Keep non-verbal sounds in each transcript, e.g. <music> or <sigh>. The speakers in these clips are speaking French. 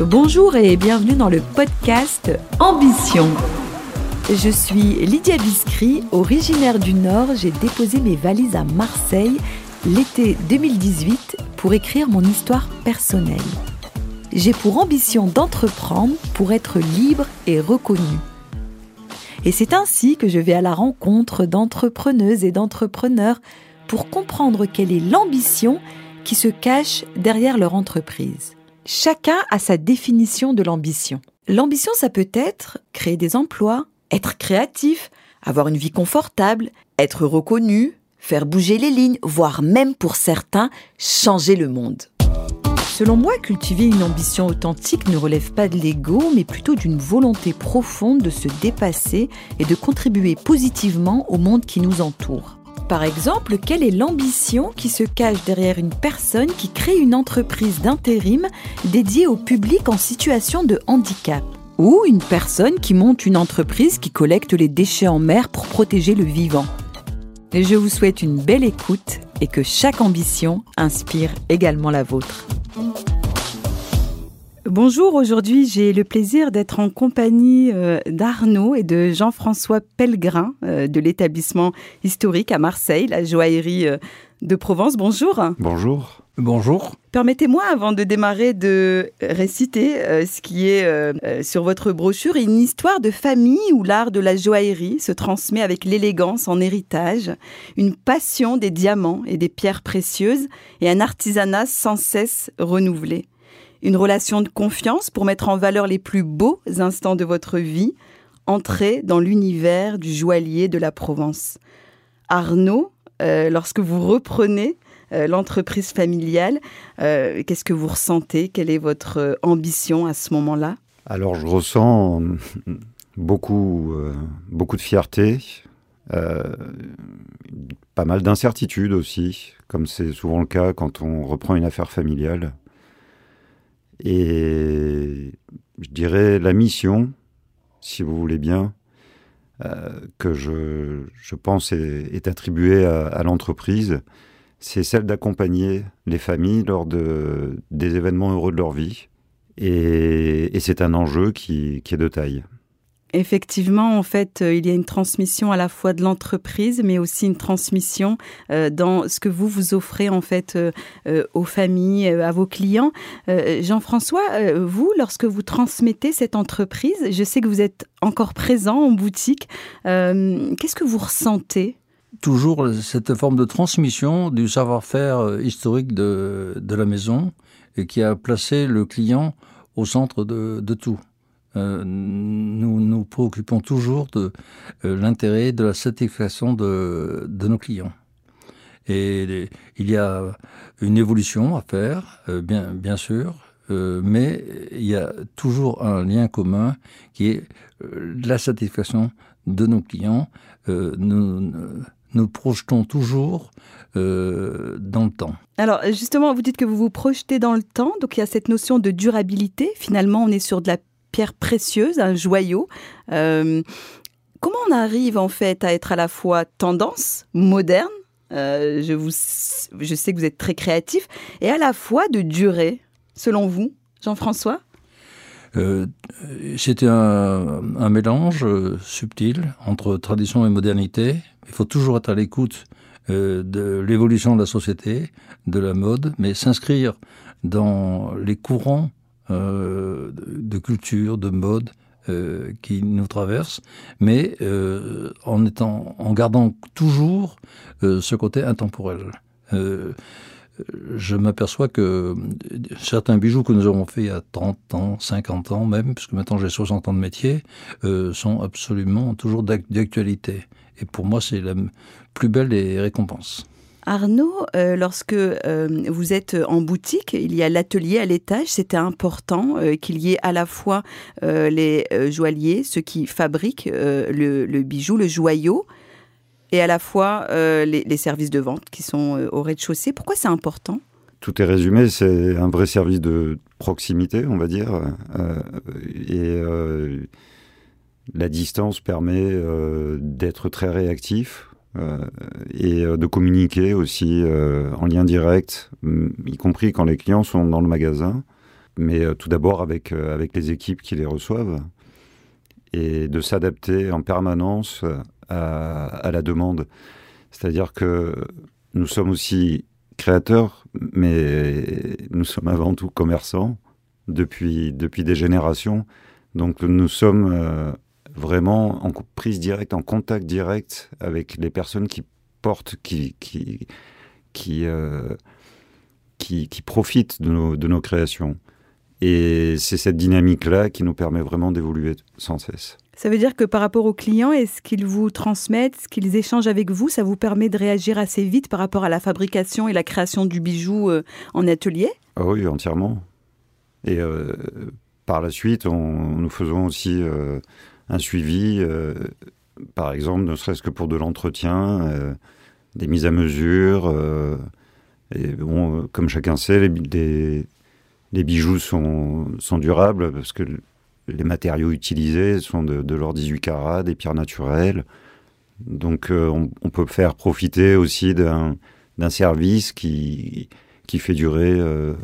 Bonjour et bienvenue dans le podcast Ambition. Je suis Lydia Biscry, originaire du Nord. J'ai déposé mes valises à Marseille l'été 2018 pour écrire mon histoire personnelle. J'ai pour ambition d'entreprendre pour être libre et reconnu. Et c'est ainsi que je vais à la rencontre d'entrepreneuses et d'entrepreneurs pour comprendre quelle est l'ambition qui se cache derrière leur entreprise. Chacun a sa définition de l'ambition. L'ambition, ça peut être créer des emplois, être créatif, avoir une vie confortable, être reconnu, faire bouger les lignes, voire même pour certains, changer le monde. Selon moi, cultiver une ambition authentique ne relève pas de l'ego, mais plutôt d'une volonté profonde de se dépasser et de contribuer positivement au monde qui nous entoure. Par exemple, quelle est l'ambition qui se cache derrière une personne qui crée une entreprise d'intérim dédiée au public en situation de handicap Ou une personne qui monte une entreprise qui collecte les déchets en mer pour protéger le vivant Je vous souhaite une belle écoute et que chaque ambition inspire également la vôtre. Bonjour, aujourd'hui j'ai le plaisir d'être en compagnie euh, d'Arnaud et de Jean-François Pellegrin euh, de l'établissement historique à Marseille, la joaillerie euh, de Provence. Bonjour. Bonjour. Bonjour. Permettez-moi, avant de démarrer, de réciter ce qui est sur votre brochure, une histoire de famille où l'art de la joaillerie se transmet avec l'élégance en héritage, une passion des diamants et des pierres précieuses et un artisanat sans cesse renouvelé une relation de confiance pour mettre en valeur les plus beaux instants de votre vie, entrer dans l'univers du joaillier de la Provence. Arnaud, euh, lorsque vous reprenez euh, l'entreprise familiale, euh, qu'est-ce que vous ressentez? Quelle est votre ambition à ce moment-là? Alors je ressens beaucoup, beaucoup de fierté, pas mal d'incertitude aussi, comme c'est souvent le cas quand on reprend une affaire familiale. Et je dirais la mission, si vous voulez bien, euh, que je, je, pense est, attribuée à, l'entreprise, c'est celle d'accompagner les familles lors de, des événements heureux de leur vie. Et, c'est un enjeu qui est de taille. Effectivement, en fait, euh, il y a une transmission à la fois de l'entreprise, mais aussi une transmission euh, dans ce que vous vous offrez en fait euh, aux familles, à vos clients. Jean-François, vous, lorsque vous transmettez cette entreprise, je sais que vous êtes encore présent en boutique. Qu'est-ce que vous ressentez? Toujours cette forme de transmission du savoir-faire historique de, de, la maison et qui a placé le client au centre de, de tout. Euh, nous nous préoccupons toujours de euh, l'intérêt de la satisfaction de, de, nos clients. Et il y a une évolution à faire, euh, bien, bien sûr, mais il y a toujours un lien commun qui est la satisfaction de nos clients. nous, nous projetons toujours euh, dans le temps. Alors justement, vous dites que vous vous projetez dans le temps, donc il y a cette notion de durabilité. Finalement, on est sur de la pierre précieuse, un joyau. Euh, comment on arrive en fait à être à la fois tendance, moderne, euh, je, vous, je sais que vous êtes très créatif, et à la fois de durée, selon vous, Jean-François? Euh, C'était un, un, mélange subtil entre tradition et modernité. Il faut toujours être à l'écoute de l'évolution de la société, de la mode, mais s'inscrire dans les courants euh, de culture, de mode euh, qui nous traversent, mais euh, en, étant, en gardant toujours ce côté intemporel je m'aperçois que certains bijoux que nous avons faits a 30 ans, 50 ans même, puisque maintenant j'ai 60 ans de métier, sont absolument toujours d'actualité. Et pour moi, c'est la plus belle des récompenses. Arnaud, euh, lorsque euh, vous êtes en boutique, il y a l'atelier à l'étage. C'était important euh, qu'il y ait à la fois les joailliers, ceux qui fabriquent le, bijou, le joyau, et à la fois les, services de vente qui sont au rez-de-chaussée. Pourquoi c'est important? Tout est résumé, c'est un vrai service de proximité, on va dire. et la distance permet d'être très réactif, et euh, de communiquer aussi euh, en lien direct, y compris quand les clients sont dans le magasin, mais tout d'abord avec, avec les équipes qui les reçoivent, et de s'adapter en permanence à, à la demande. C'est-à-dire que nous sommes aussi créateurs, mais nous sommes avant tout commerçants depuis, depuis des générations. Donc nous sommes vraiment en prise directe, en contact direct avec les personnes qui portent, qui, qui, qui, euh, qui, qui, profitent de nos, de nos créations. Et c'est cette dynamique-là qui nous permet vraiment d'évoluer sans cesse. Ça veut dire que par rapport aux clients, est-ce qu'ils vous transmettent, ce qu'ils échangent avec vous, ça vous permet de réagir assez vite par rapport à la fabrication et la création du bijou euh, en atelier? Ah Oui, entièrement. Et euh, par la suite, on, nous faisons aussi un suivi, euh, par exemple, ne serait-ce que pour de l'entretien, euh, des mises à mesure. Euh, et comme chacun sait, les, bijoux sont, durables parce que les matériaux utilisés sont de, de l'ordre 18 carats, des pierres naturelles. Donc on, on, peut faire profiter aussi d'un service qui, qui fait durer euh,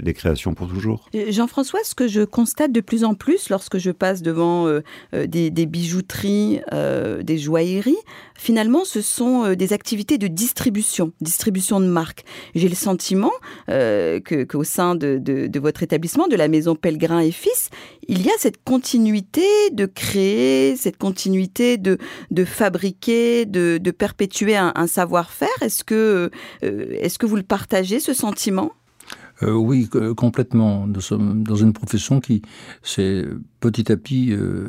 les, créations pour toujours. Jean-François, ce que je constate de plus en plus lorsque je passe devant euh, euh, des, bijouteries, des joailleries, finalement, ce sont des activités de distribution, distribution de marques. J'ai le sentiment qu'au sein de, votre établissement, de la maison Pellegrin et Fils, il y a cette continuité de créer, cette continuité de, fabriquer, de, perpétuer un, un savoir-faire. Est-ce que, est-ce que vous le partagez, ce sentiment euh, oui, complètement. Nous sommes dans une profession qui s'est petit à petit euh,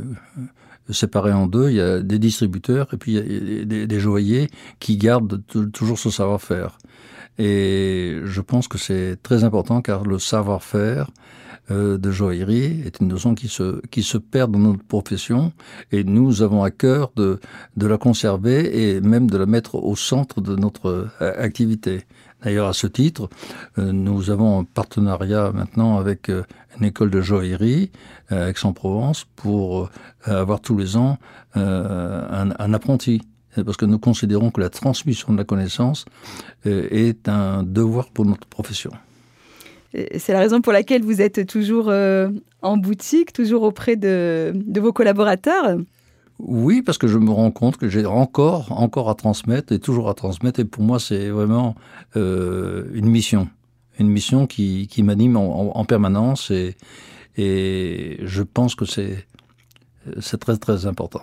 séparée en deux. Il y a des distributeurs et puis il y a des, joailliers qui gardent toujours ce savoir-faire. Et je pense que c'est très important car le savoir-faire euh, de joaillerie est une notion qui se, qui se perd dans notre profession et nous avons à cœur de, de la conserver et même de la mettre au centre de notre activité. D'ailleurs, à ce titre, euh, nous avons un partenariat maintenant avec euh, une école de joaillerie à euh, Aix-en-Provence pour avoir tous les ans un, apprenti. Parce que nous considérons que la transmission de la connaissance est un devoir pour notre profession. C'est la raison pour laquelle vous êtes toujours en boutique, toujours auprès de vos collaborateurs oui, parce que je me rends compte que j'ai encore, encore à transmettre et toujours à transmettre. Et pour moi, c'est vraiment euh, une mission, une mission qui, qui m'anime en, en, permanence. Et, et je pense que c'est très très important.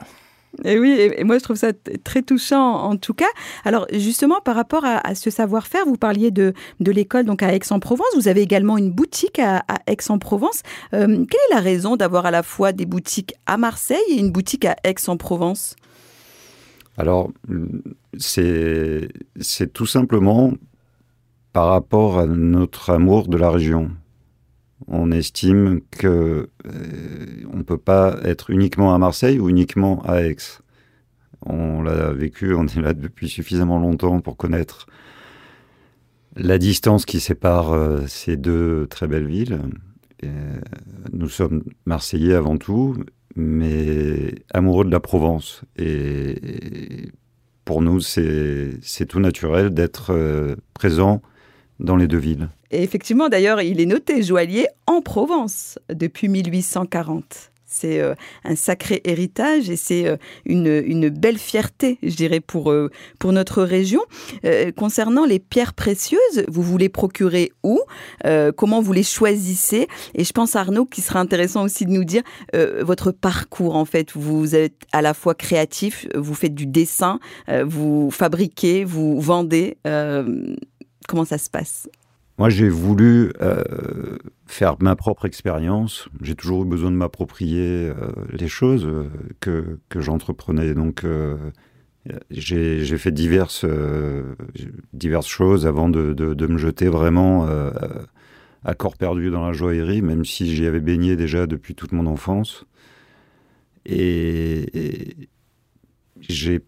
Et oui, et, moi je trouve ça très touchant en tout cas. Alors justement, par rapport à, ce savoir-faire, vous parliez de, l'école donc à Aix-en-Provence. Vous avez également une boutique à, Aix-en-Provence. Euh, quelle est la raison d'avoir à la fois des boutiques à Marseille et une boutique à Aix-en-Provence? Alors, c'est tout simplement par rapport à notre amour de la région on estime que euh, on ne peut pas être uniquement à Marseille ou uniquement à Aix. On l'a vécu, on est là depuis suffisamment longtemps pour connaître la distance qui sépare euh, ces deux très belles villes. nous sommes Marseillais avant tout, mais amoureux de la Provence. Et pour nous, c'est tout naturel d'être euh, présent dans les deux villes. Et effectivement, d'ailleurs, il est noté joaillier en Provence depuis 1840. C'est euh, un sacré héritage et c'est euh, une, belle fierté, je dirais, pour, euh, pour notre région. concernant les pierres précieuses, vous voulez procurer où? Comment vous les choisissez? Et je pense, Arnaud, qu'il sera intéressant aussi de nous dire votre parcours, en fait. Vous êtes à la fois créatif, vous faites du dessin, vous fabriquez, vous vendez. Comment ça se passe? Moi, j'ai voulu euh, faire ma propre expérience. J'ai toujours eu besoin de m'approprier euh, les choses euh, que, que j'entreprenais. Donc, j'ai fait diverses, diverses choses avant de, de, me jeter vraiment à corps perdu dans la joaillerie, même si j'y avais baigné déjà depuis toute mon enfance. Et j'ai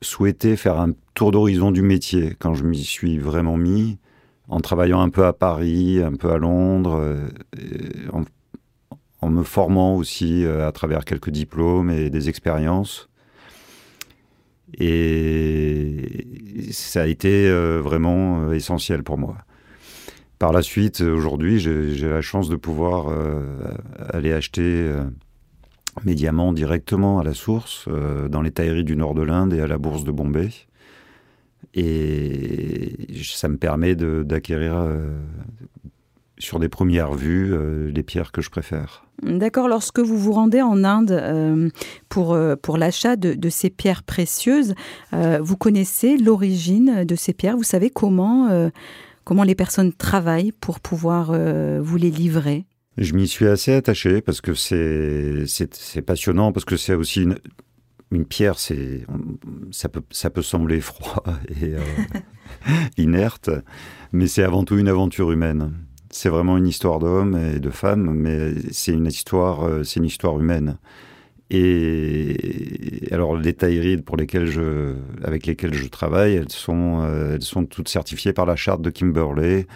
souhaité faire un tour d'horizon du métier quand je m'y suis vraiment mis en travaillant un peu à Paris, un peu à Londres, euh, en, en, me formant aussi euh, à travers quelques diplômes et des expériences. Et ça a été euh, vraiment essentiel pour moi. par la suite, aujourd'hui, j'ai la chance de pouvoir aller acheter mes diamants directement à la source, dans les tailleries du nord de l'Inde et à la bourse de Bombay. Et ça me permet d'acquérir sur des premières vues les pierres que je préfère. D'accord, lorsque vous vous rendez en Inde euh, pour, euh, pour l'achat de, ces pierres précieuses, euh, vous connaissez l'origine de ces pierres, vous savez comment, comment les personnes travaillent pour pouvoir vous les livrer? Je m'y suis assez attaché parce que c'est passionnant, parce que c'est aussi une, une pierre, c'est ça peut, ça peut sembler froid <laughs> et <laughs> inerte, mais c'est avant tout une aventure humaine. C'est vraiment une histoire d'hommes et de femmes, mais c'est une histoire, euh, c'est une histoire humaine. Et alors les tailleries pour lesquelles je, avec lesquelles je travaille, elles sont, euh, elles sont toutes certifiées par la charte de Kimberley,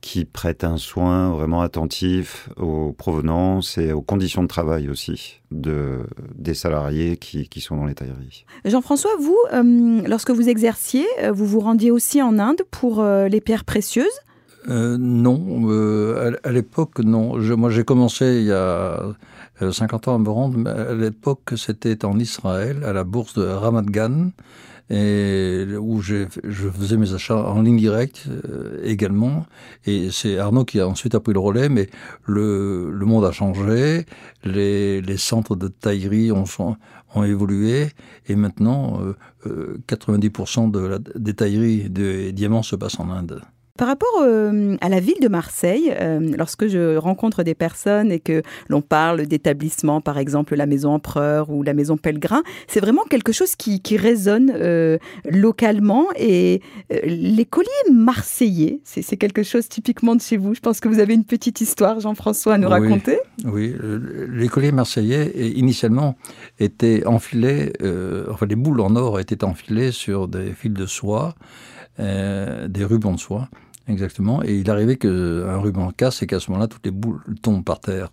qui prête un soin vraiment attentif aux provenances et aux conditions de travail aussi de, des salariés qui, qui sont dans les tailleries. Jean-François, vous, euh, lorsque vous exerciez, vous vous rendiez aussi en Inde pour les pierres précieuses? Euh, non, euh, à, l'époque, non. moi, j'ai commencé il y a 50 euh, ans à me rendre, mais à l'époque, c'était en Israël, à la bourse de Ramat Gan, et où je faisais mes achats en ligne directe également. Et c'est Arnaud qui a ensuite pris le relais, mais le, le monde a changé, les, les, centres de taillerie ont, ont évolué, et maintenant, 90% de la, des tailleries de diamants se passent en Inde. Par rapport euh, à la ville de Marseille, euh, lorsque je rencontre des personnes et que l'on parle d'établissements, par exemple la Maison Empereur ou la Maison Pellegrin, c'est vraiment quelque chose qui, résonne euh, localement. Et les colliers marseillais, c'est quelque chose typiquement de chez vous. Je pense que vous avez une petite histoire, Jean-François, à nous raconter. Oui, les colliers marseillais, initialement, étaient enfilés, enfin les boules en or étaient enfilées sur des fils de soie. des rubans de soie. Exactement. Et il arrivait qu'un ruban casse et qu'à ce moment-là, toutes les boules tombent par terre.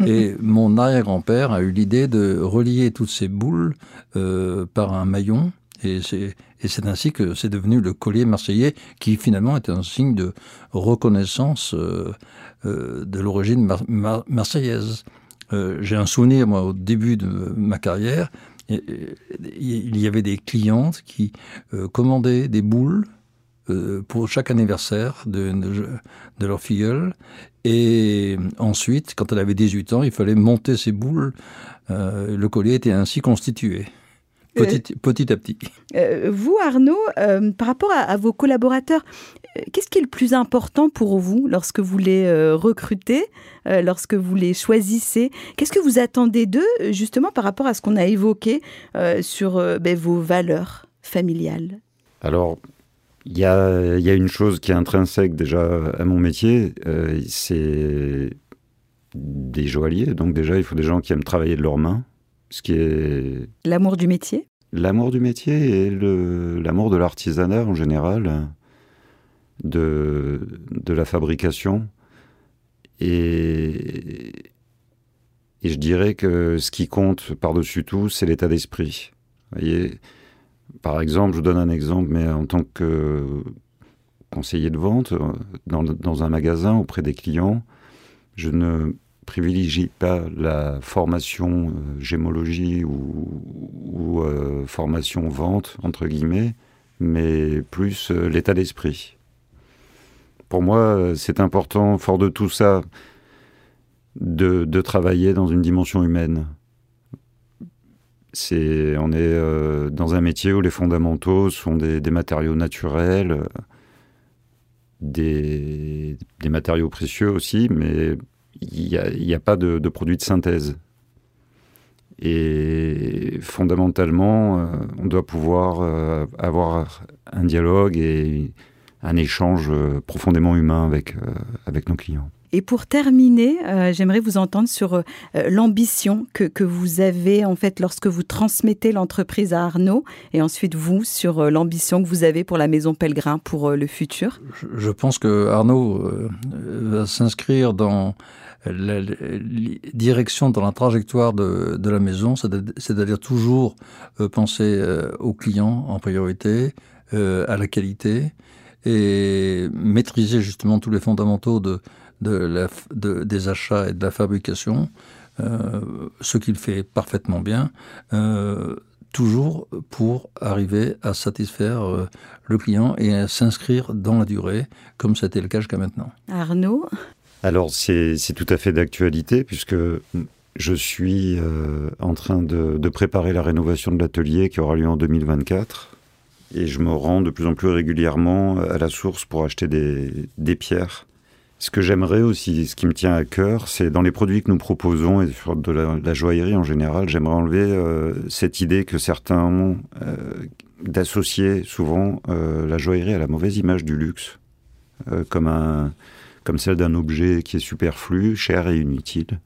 <laughs> et mon arrière-grand-père a eu l'idée de relier toutes ces boules euh, par un maillon. Et c'est, ainsi que c'est devenu le collier marseillais, qui finalement était un signe de reconnaissance euh, euh, de l'origine marseillaise. j'ai un souvenir, moi, au début de ma carrière, il y avait des clientes qui commandaient des boules euh, pour chaque anniversaire de, de, leur filleule. Et ensuite, quand elle avait 18 ans, il fallait monter ses boules. Euh, le collier était ainsi constitué. Petit, petit à petit. Euh, vous, Arnaud, par rapport à, vos collaborateurs, qu'est-ce qui est le plus important pour vous lorsque vous les recrutez, lorsque vous les choisissez? Qu'est-ce que vous attendez d'eux, justement, par rapport à ce qu'on a évoqué sur ben, vos valeurs familiales? Alors, il y a, y a, une chose qui est intrinsèque déjà à mon métier, euh, c'est des joailliers. Donc déjà, il faut des gens qui aiment travailler de leurs mains, ce qui est... L'amour du métier? L'amour du métier et l'amour de l'artisanat en général, de, de la fabrication. Et, et je dirais que ce qui compte par-dessus tout, c'est l'état d'esprit. Vous voyez, par exemple, je vous donne un exemple, mais en tant que conseiller de vente euh, dans, un magasin auprès des clients, je ne privilégie pas la formation euh, gémologie ou, euh, formation vente, entre guillemets, mais plus l'état d'esprit. Pour moi, c'est important, fort de tout ça, de travailler dans une dimension humaine on est euh, dans un métier où les fondamentaux sont des, matériaux naturels, des, matériaux précieux aussi, mais il n'y a, pas de, produits de synthèse. Et fondamentalement, euh, on doit pouvoir euh, avoir un dialogue et un échange profondément humain avec nos clients. Et pour terminer, euh, j'aimerais vous entendre sur euh, l'ambition que, que, vous avez en fait lorsque vous transmettez l'entreprise à Arnaud et ensuite vous sur euh, l'ambition que vous avez pour la maison Pellegrin pour le futur. Je, pense que Arnaud va s'inscrire dans la, direction, dans la trajectoire de, de la maison, c'est-à-dire toujours penser aux clients en priorité, à la qualité et maîtriser justement tous les fondamentaux de, des achats et de la fabrication, euh, ce qu'il fait parfaitement bien, euh, toujours pour arriver à satisfaire euh, le client et à s'inscrire dans la durée, comme c'était le cas jusqu'à maintenant. Arnaud? Alors c'est tout à fait d'actualité, puisque je suis en train de, de, préparer la rénovation de l'atelier qui aura lieu en 2024. Et je me rends de plus en plus régulièrement à la source pour acheter des, des pierres ce que j'aimerais aussi, ce qui me tient à cœur, c'est dans les produits que nous proposons et sur de la, joaillerie en général, j'aimerais enlever euh, cette idée que certains ont euh, d'associer souvent euh, la joaillerie à la mauvaise image du luxe, comme, un, comme celle d'un objet qui est superflu, cher et inutile.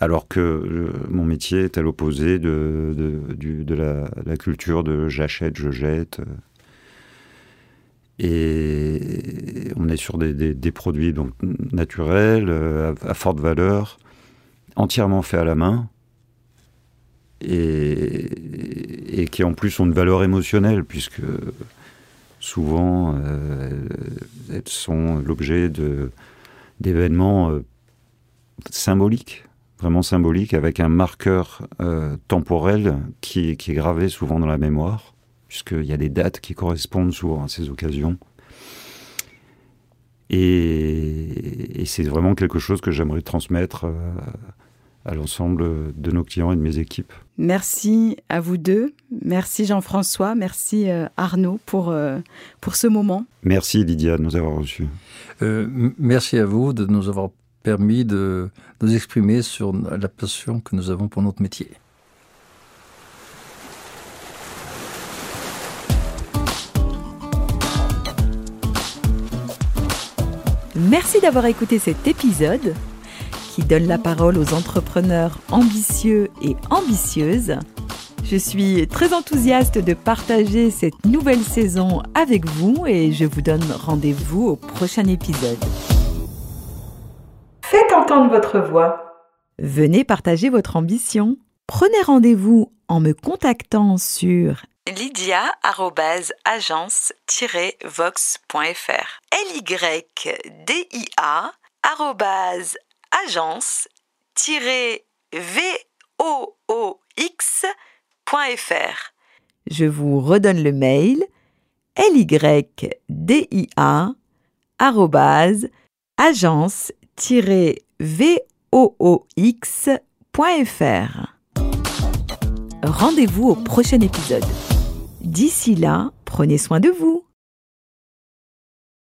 Alors que mon métier est à l'opposé de, de, la, culture de j'achète, je jette. Et on est sur des, produits donc naturels, euh, à, forte valeur, entièrement faits à la main, et, qui en plus ont une valeur émotionnelle, puisque souvent euh, elles sont l'objet d'événements euh, symboliques, vraiment symboliques, avec un marqueur temporel qui est gravé souvent dans la mémoire puisqu'il y a des dates qui correspondent souvent à ces occasions. Et, c'est vraiment quelque chose que j'aimerais transmettre euh, à l'ensemble de nos clients et de mes équipes. Merci à vous deux. Merci Jean-François. Merci euh, Arnaud pour, euh, pour ce moment. Merci Lydia de nous avoir reçus. merci à vous de nous avoir permis de nous exprimer sur la passion que nous avons pour notre métier. Merci d'avoir écouté cet épisode qui donne la parole aux entrepreneurs ambitieux et ambitieuses. Je suis très enthousiaste de partager cette nouvelle saison avec vous et je vous donne rendez-vous au prochain épisode. Faites entendre votre voix. Venez partager votre ambition. Prenez rendez-vous en me contactant sur lydia-agence-vox.fr L-Y-D-I-A agence-vox.fr Je vous redonne le mail. L-Y-D-I-A agence-vox.fr Rendez-vous au prochain épisode. D'ici là, prenez soin de vous.